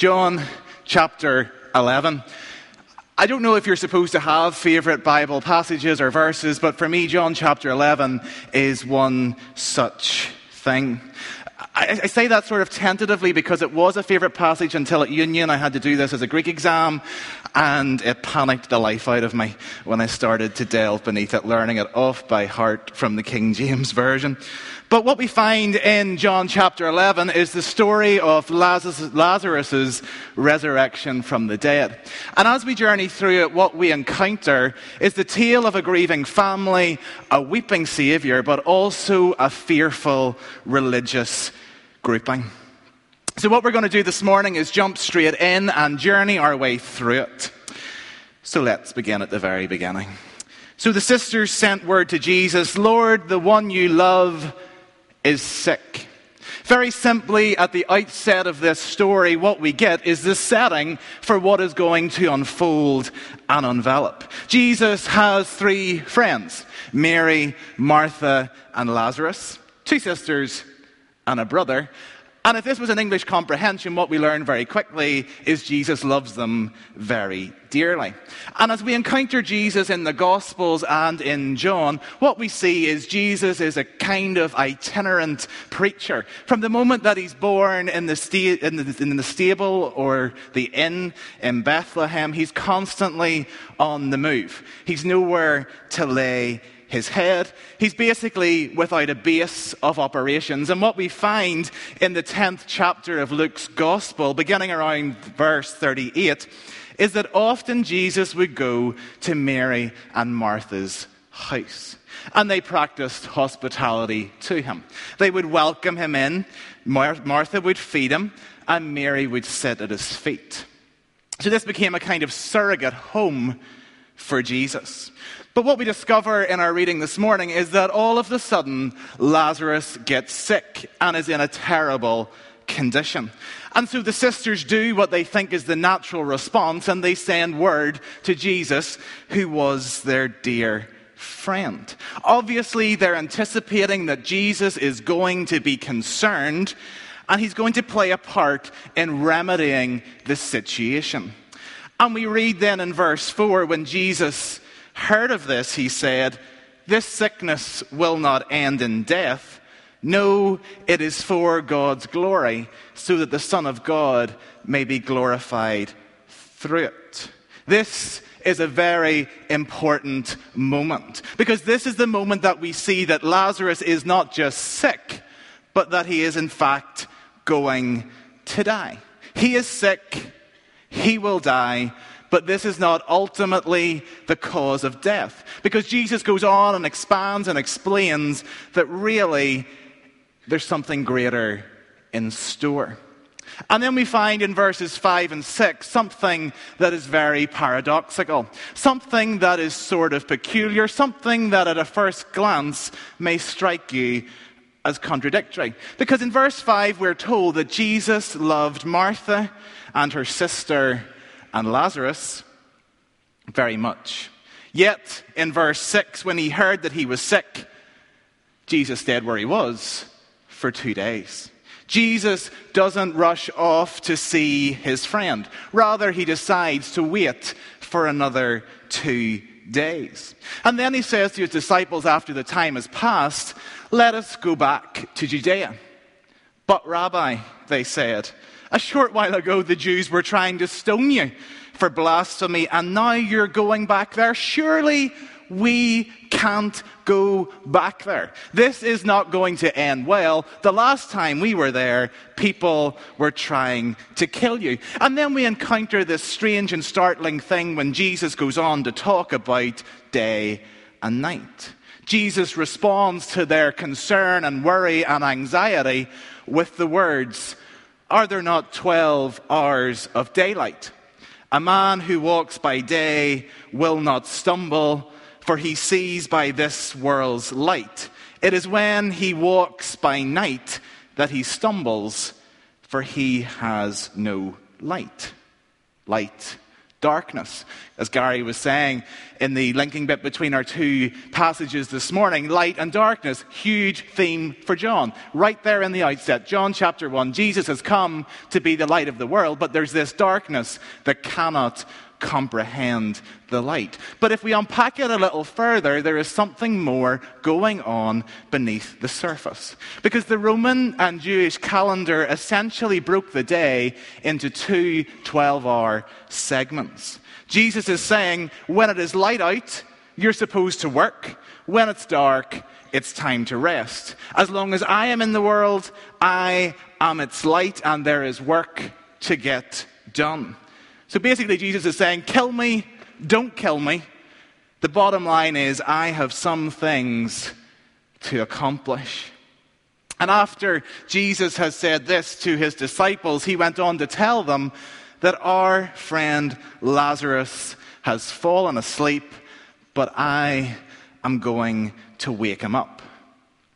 John chapter 11. I don't know if you're supposed to have favorite Bible passages or verses, but for me, John chapter 11 is one such thing. I, I, say that sort of tentatively because it was a favorite passage until at Union I had to do this as a Greek exam, and it panicked the life out of me when I started to delve beneath it, learning it off by heart from the King James Version. But what we find in John chapter 11 is the story of Lazarus' resurrection from the dead. And as we journey through it, what we encounter is the tale of a grieving family, a weeping Savior, but also a fearful religious grouping. So, what we're going to do this morning is jump straight in and journey our way through it. So, let's begin at the very beginning. So, the sisters sent word to Jesus Lord, the one you love is sick. Very simply, at the outset of this story, what we get is the setting for what is going to unfold and envelop. Jesus has three friends Mary, Martha, and Lazarus, two sisters, and a brother. And if this was an English comprehension, what we learn very quickly is Jesus loves them very dearly. And as we encounter Jesus in the Gospels and in John, what we see is Jesus is a kind of itinerant preacher. From the moment that he's born in the, sta- in the, in the stable or the inn in Bethlehem, he's constantly on the move. He's nowhere to lay his head. He's basically without a base of operations. And what we find in the 10th chapter of Luke's Gospel, beginning around verse 38, is that often Jesus would go to Mary and Martha's house. And they practiced hospitality to him. They would welcome him in, Mar- Martha would feed him, and Mary would sit at his feet. So this became a kind of surrogate home for Jesus. But what we discover in our reading this morning is that all of a sudden Lazarus gets sick and is in a terrible condition. And so the sisters do what they think is the natural response and they send word to Jesus, who was their dear friend. Obviously, they're anticipating that Jesus is going to be concerned and he's going to play a part in remedying the situation. And we read then in verse 4 when Jesus heard of this, he said, This sickness will not end in death. No, it is for God's glory, so that the Son of God may be glorified through it. This is a very important moment because this is the moment that we see that Lazarus is not just sick, but that he is in fact going to die. He is sick, he will die, but this is not ultimately the cause of death. Because Jesus goes on and expands and explains that really there's something greater in store. And then we find in verses 5 and 6 something that is very paradoxical, something that is sort of peculiar, something that at a first glance may strike you as contradictory. Because in verse 5 we're told that Jesus loved Martha and her sister and Lazarus very much. Yet, in verse 6, when he heard that he was sick, Jesus stayed where he was for two days. Jesus doesn't rush off to see his friend. Rather, he decides to wait for another two days. And then he says to his disciples after the time has passed, Let us go back to Judea. But, Rabbi, they said, a short while ago, the Jews were trying to stone you for blasphemy, and now you're going back there. Surely we can't go back there. This is not going to end well. The last time we were there, people were trying to kill you. And then we encounter this strange and startling thing when Jesus goes on to talk about day and night. Jesus responds to their concern and worry and anxiety with the words, are there not 12 hours of daylight? A man who walks by day will not stumble, for he sees by this world's light. It is when he walks by night that he stumbles, for he has no light. Light darkness. As Gary was saying in the linking bit between our two passages this morning, light and darkness, huge theme for John. Right there in the outset, John chapter 1, Jesus has come to be the light of the world, but there's this darkness that cannot comprehend the light. But if we unpack it a little further, there is something more going on beneath the surface. Because the Roman and Jewish calendar essentially broke the day into two 12 hour segments. Jesus is saying, when it is light out, you're supposed to work. When it's dark, it's time to rest. As long as I am in the world, I am its light, and there is work to get done. So basically, Jesus is saying, Kill me, don't kill me. The bottom line is, I have some things to accomplish. And after Jesus has said this to his disciples, he went on to tell them that our friend Lazarus has fallen asleep, but I am going to wake him up.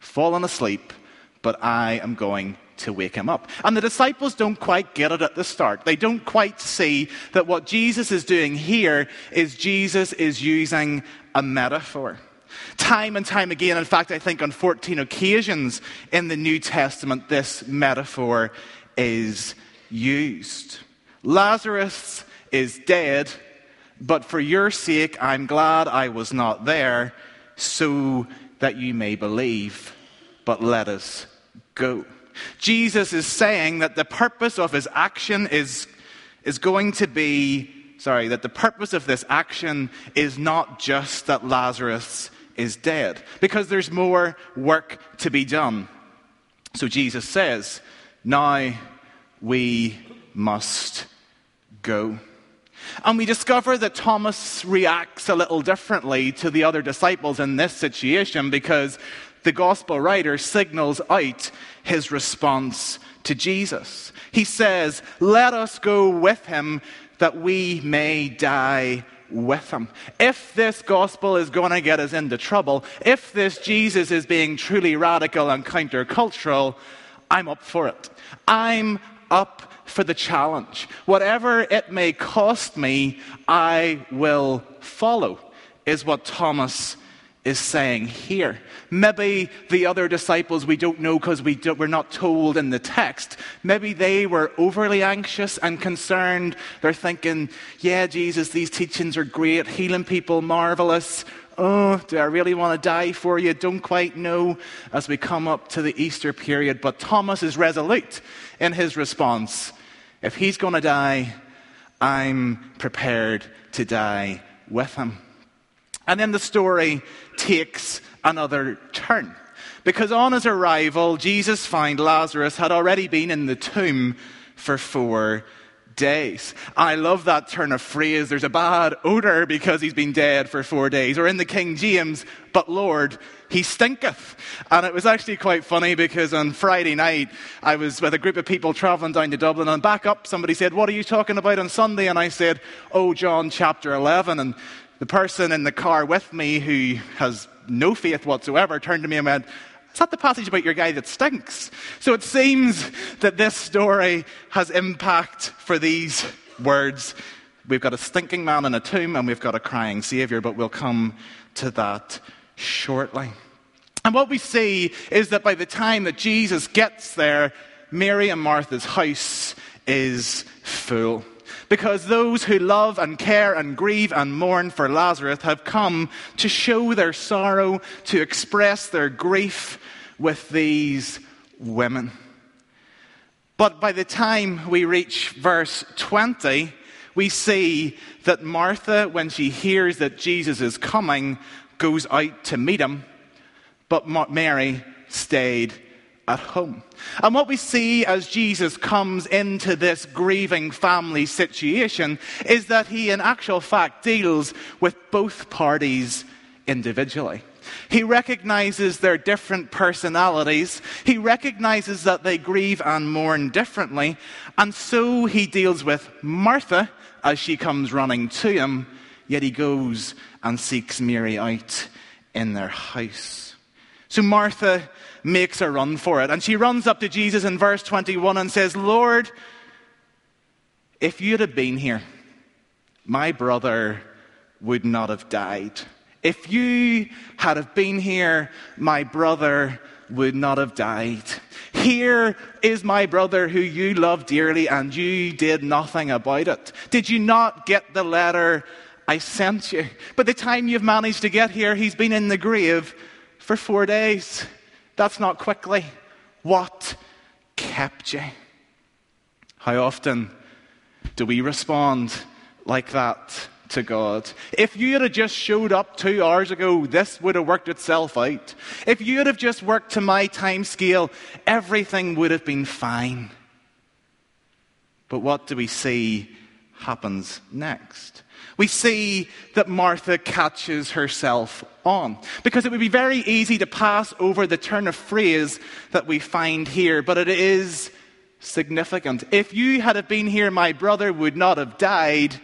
Fallen asleep, but I am going to wake him up. And the disciples don't quite get it at the start. They don't quite see that what Jesus is doing here is Jesus is using a metaphor. Time and time again, in fact, I think on 14 occasions in the New Testament, this metaphor is used. Lazarus is dead, but for your sake, I'm glad I was not there, so that you may believe. But let us go. Jesus is saying that the purpose of his action is, is going to be, sorry, that the purpose of this action is not just that Lazarus is dead, because there's more work to be done. So Jesus says, now we must go. And we discover that Thomas reacts a little differently to the other disciples in this situation because the gospel writer signals out his response to Jesus. He says, Let us go with him that we may die with him. If this gospel is going to get us into trouble, if this Jesus is being truly radical and countercultural, I'm up for it. I'm up for the challenge. Whatever it may cost me, I will follow, is what Thomas is saying here. Maybe the other disciples, we don't know because we we're not told in the text. Maybe they were overly anxious and concerned. They're thinking, yeah, Jesus, these teachings are great, healing people, marvelous. Oh, do I really want to die for you? Don't quite know as we come up to the Easter period. But Thomas is resolute in his response. If he's going to die, I'm prepared to die with him. And then the story takes another turn. Because on his arrival, Jesus found Lazarus had already been in the tomb for four days. I love that turn of phrase. There's a bad odor because he's been dead for four days. Or in the King James, but Lord, he stinketh. And it was actually quite funny because on Friday night, I was with a group of people traveling down to Dublin and back up, somebody said, What are you talking about on Sunday? And I said, Oh, John chapter 11. And the person in the car with me who has no faith whatsoever turned to me and went, Is that the passage about your guy that stinks? So it seems that this story has impact for these words. We've got a stinking man in a tomb and we've got a crying Savior, but we'll come to that shortly. And what we see is that by the time that Jesus gets there, Mary and Martha's house is full because those who love and care and grieve and mourn for Lazarus have come to show their sorrow, to express their grief with these women. But by the time we reach verse 20, we see that Martha, when she hears that Jesus is coming, goes out to meet him, but Mary stayed at home. And what we see as Jesus comes into this grieving family situation is that he, in actual fact, deals with both parties individually. He recognizes their different personalities. He recognizes that they grieve and mourn differently. And so he deals with Martha as she comes running to him, yet he goes and seeks Mary out in their house. So Martha makes a run for it. And she runs up to Jesus in verse 21 and says, Lord, if you'd have been here, my brother would not have died. If you had have been here, my brother would not have died. Here is my brother who you love dearly and you did nothing about it. Did you not get the letter I sent you? By the time you've managed to get here, he's been in the grave for four days. That's not quickly. What kept you? How often do we respond like that to God. If you had just showed up two hours ago, this would have worked itself out. If you had have just worked to my time scale, everything would have been fine. But what do we see happens next? We see that Martha catches herself on. Because it would be very easy to pass over the turn of phrase that we find here, but it is significant. If you had have been here, my brother would not have died.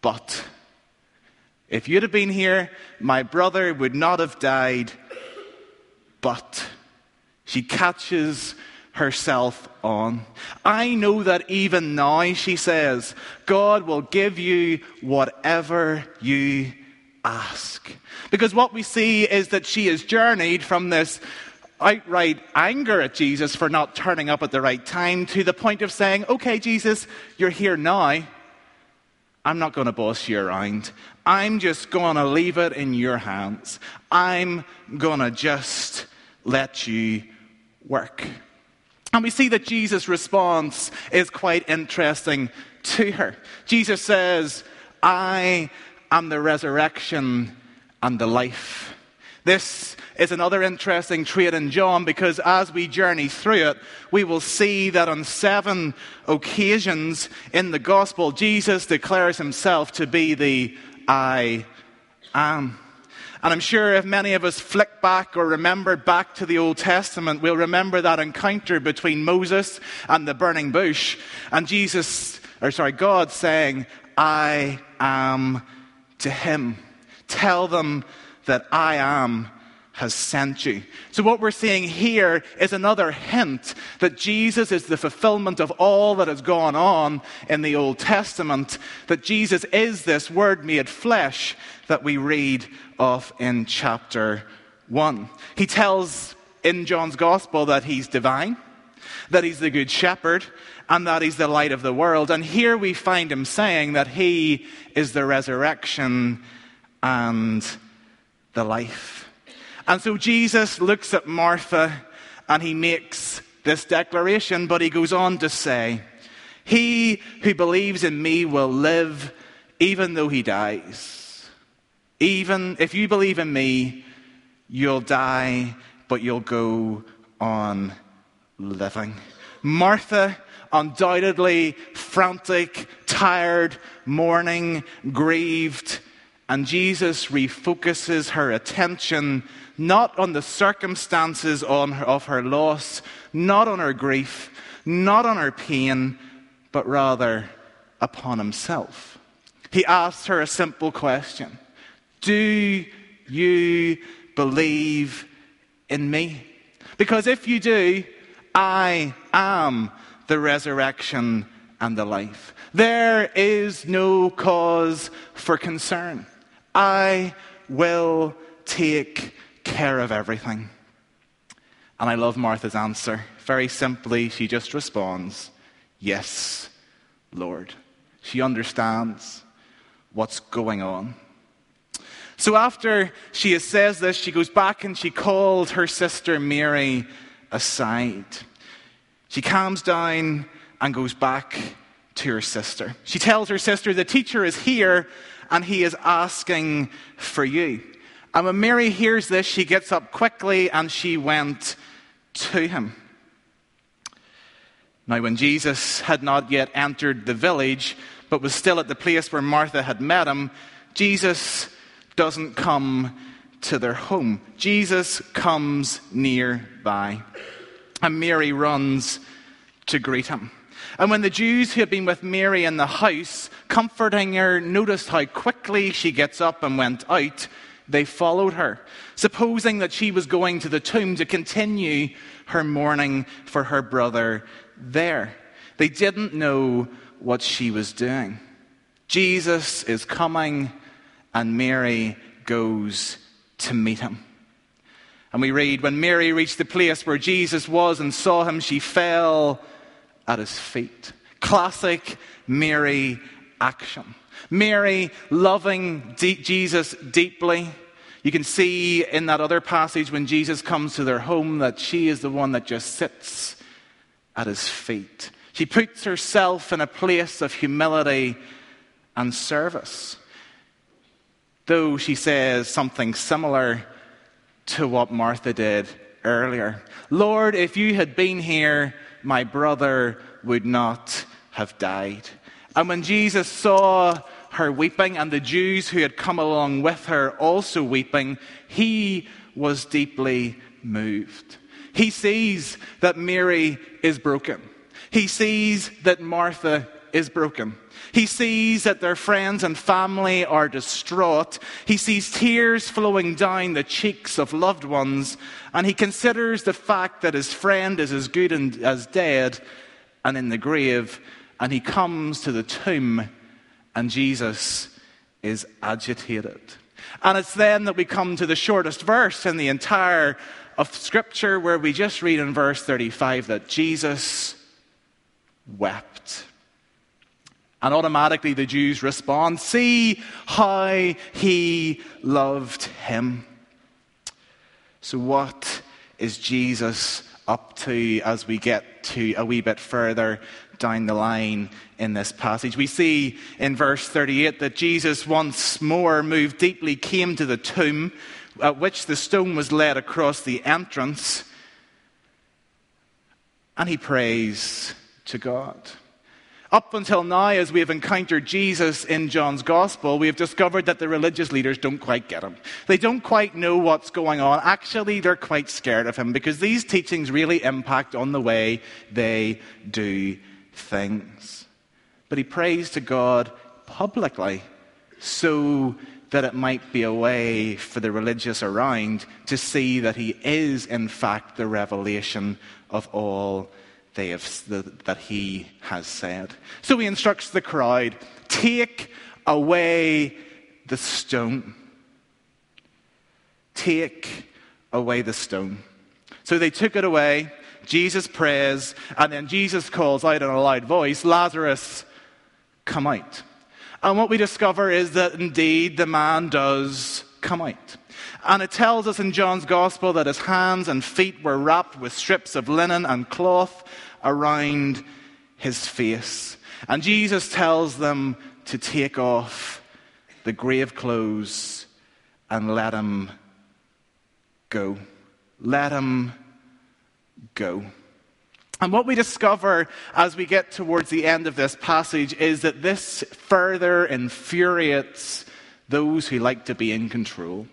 But if you'd have been here, my brother would not have died. But she catches herself on. I know that even now, she says, God will give you whatever you ask. Because what we see is that she has journeyed from this outright anger at Jesus for not turning up at the right time to the point of saying, Okay, Jesus, you're here now. I'm not going to boss you around. I'm just going to leave it in your hands. I'm going to just let you work. And we see that Jesus' response is quite interesting to her. Jesus says, I am the resurrection and the life. This is another interesting trait in John because as we journey through it, we will see that on seven occasions in the gospel, Jesus declares himself to be the I am. And I'm sure if many of us flick back or remember back to the Old Testament, we'll remember that encounter between Moses and the burning bush, and Jesus, or sorry, God saying, I am to him. Tell them that I am has sent you. So, what we're seeing here is another hint that Jesus is the fulfillment of all that has gone on in the Old Testament, that Jesus is this Word made flesh that we read of in chapter 1. He tells in John's Gospel that he's divine, that he's the Good Shepherd, and that he's the light of the world. And here we find him saying that he is the resurrection and the life. And so Jesus looks at Martha and he makes this declaration, but he goes on to say, He who believes in me will live even though he dies. Even if you believe in me, you'll die, but you'll go on living. Martha, undoubtedly frantic, tired, mourning, grieved, and Jesus refocuses her attention not on the circumstances of her loss, not on her grief, not on her pain, but rather upon himself. He asked her a simple question Do you believe in me? Because if you do, I am the resurrection and the life. There is no cause for concern. I will take care of everything. And I love Martha's answer. Very simply, she just responds, Yes, Lord. She understands what's going on. So after she says this, she goes back and she calls her sister Mary aside. She calms down and goes back to her sister. She tells her sister, The teacher is here and he is asking for you. And when Mary hears this, she gets up quickly and she went to him. Now, when Jesus had not yet entered the village, but was still at the place where Martha had met him, Jesus doesn't come to their home. Jesus comes nearby. And Mary runs to greet him. And when the Jews who had been with Mary in the house, comforting her, noticed how quickly she gets up and went out, they followed her, supposing that she was going to the tomb to continue her mourning for her brother there. They didn't know what she was doing. Jesus is coming, and Mary goes to meet him. And we read, When Mary reached the place where Jesus was and saw him, she fell at his feet. Classic Mary action. Mary loving Jesus deeply. You can see in that other passage when Jesus comes to their home that she is the one that just sits at his feet. She puts herself in a place of humility and service. Though she says something similar to what Martha did earlier Lord, if you had been here, my brother would not have died. And when Jesus saw her weeping and the Jews who had come along with her also weeping, he was deeply moved. He sees that Mary is broken. He sees that Martha is broken. He sees that their friends and family are distraught. He sees tears flowing down the cheeks of loved ones, and he considers the fact that his friend is as good and as dead and in the grave, and he comes to the tomb, and Jesus is agitated. And it's then that we come to the shortest verse in the entire of Scripture, where we just read in verse 35 that Jesus wept. And automatically the Jews respond, See how he loved him. So, what is Jesus up to as we get to a wee bit further down the line in this passage? We see in verse 38 that Jesus once more moved deeply, came to the tomb at which the stone was laid across the entrance, and he prays to God. Up until now, as we have encountered Jesus in John's Gospel, we have discovered that the religious leaders don't quite get him. They don't quite know what's going on. Actually, they're quite scared of him because these teachings really impact on the way they do things. But he prays to God publicly so that it might be a way for the religious around to see that he is, in fact, the revelation of all they have, that he has said. So he instructs the crowd take away the stone. Take away the stone. So they took it away. Jesus prays, and then Jesus calls out in a loud voice, Lazarus, come out. And what we discover is that indeed the man does come out. And it tells us in John's gospel that his hands and feet were wrapped with strips of linen and cloth around his face. And Jesus tells them to take off the grave clothes and let him go. Let him go. And what we discover as we get towards the end of this passage is that this further infuriates those who like to be in control.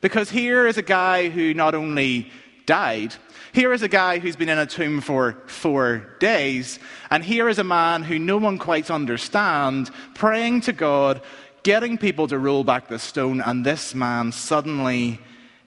Because here is a guy who not only died, here is a guy who's been in a tomb for four days, and here is a man who no one quite understands praying to God, getting people to roll back the stone, and this man suddenly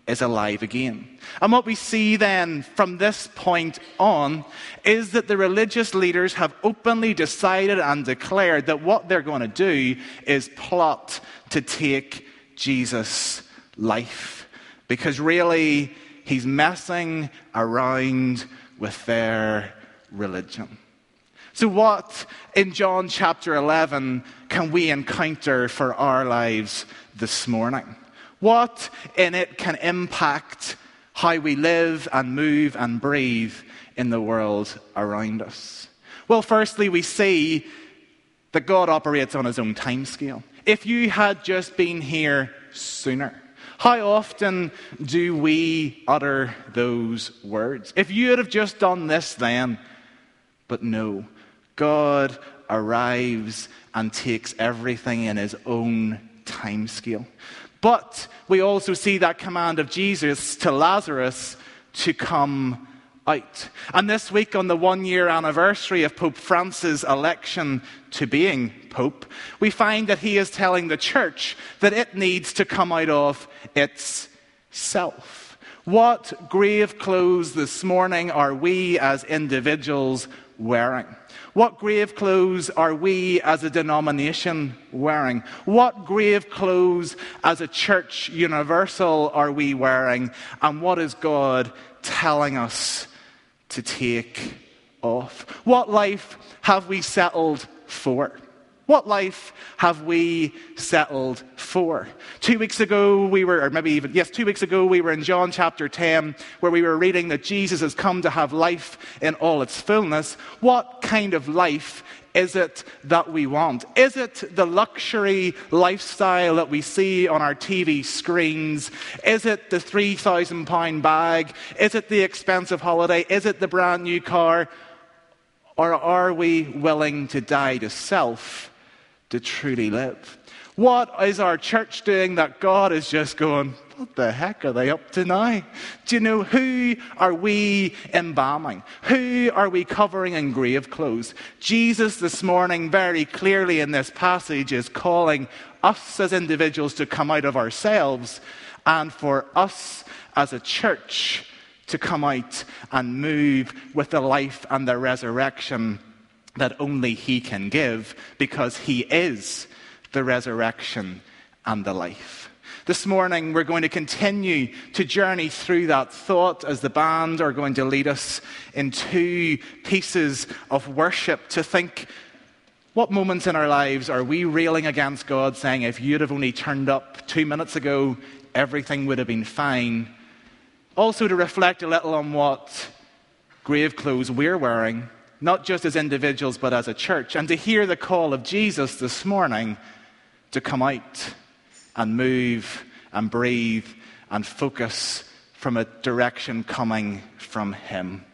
is alive again. And what we see then from this point on is that the religious leaders have openly decided and declared that what they're going to do is plot to take Jesus' life. Because really, he's messing around with their religion. So, what in John chapter 11 can we encounter for our lives this morning? What in it can impact how we live and move and breathe in the world around us? Well, firstly, we see that God operates on his own timescale. If you had just been here sooner, how often do we utter those words? If you would have just done this then, but no, God arrives and takes everything in his own timescale. But we also see that command of Jesus to Lazarus to come out. And this week, on the one year anniversary of Pope Francis' election to being Pope, we find that he is telling the church that it needs to come out of itself. What grave clothes this morning are we as individuals wearing? What grave clothes are we as a denomination wearing? What grave clothes as a church universal are we wearing? And what is God telling us to take off? What life have we settled for? What life have we settled for? Two weeks ago, we were, or maybe even, yes, two weeks ago, we were in John chapter 10, where we were reading that Jesus has come to have life in all its fullness. What kind of life is it that we want? Is it the luxury lifestyle that we see on our TV screens? Is it the £3,000 bag? Is it the expensive holiday? Is it the brand new car? Or are we willing to die to self to truly live. What is our church doing that God is just going, what the heck are they up to now? Do you know who are we embalming? Who are we covering in grave clothes? Jesus this morning, very clearly in this passage, is calling us as individuals to come out of ourselves and for us as a church to come out and move with the life and the resurrection that only He can give because He is the resurrection and the life. This morning, we're going to continue to journey through that thought as the band are going to lead us in two pieces of worship to think what moments in our lives are we railing against God, saying, if you'd have only turned up two minutes ago, everything would have been fine? Also, to reflect a little on what grave clothes we're wearing not just as individuals, but as a church, and to hear the call of Jesus this morning to come out and move and breathe and focus from a direction coming from Him.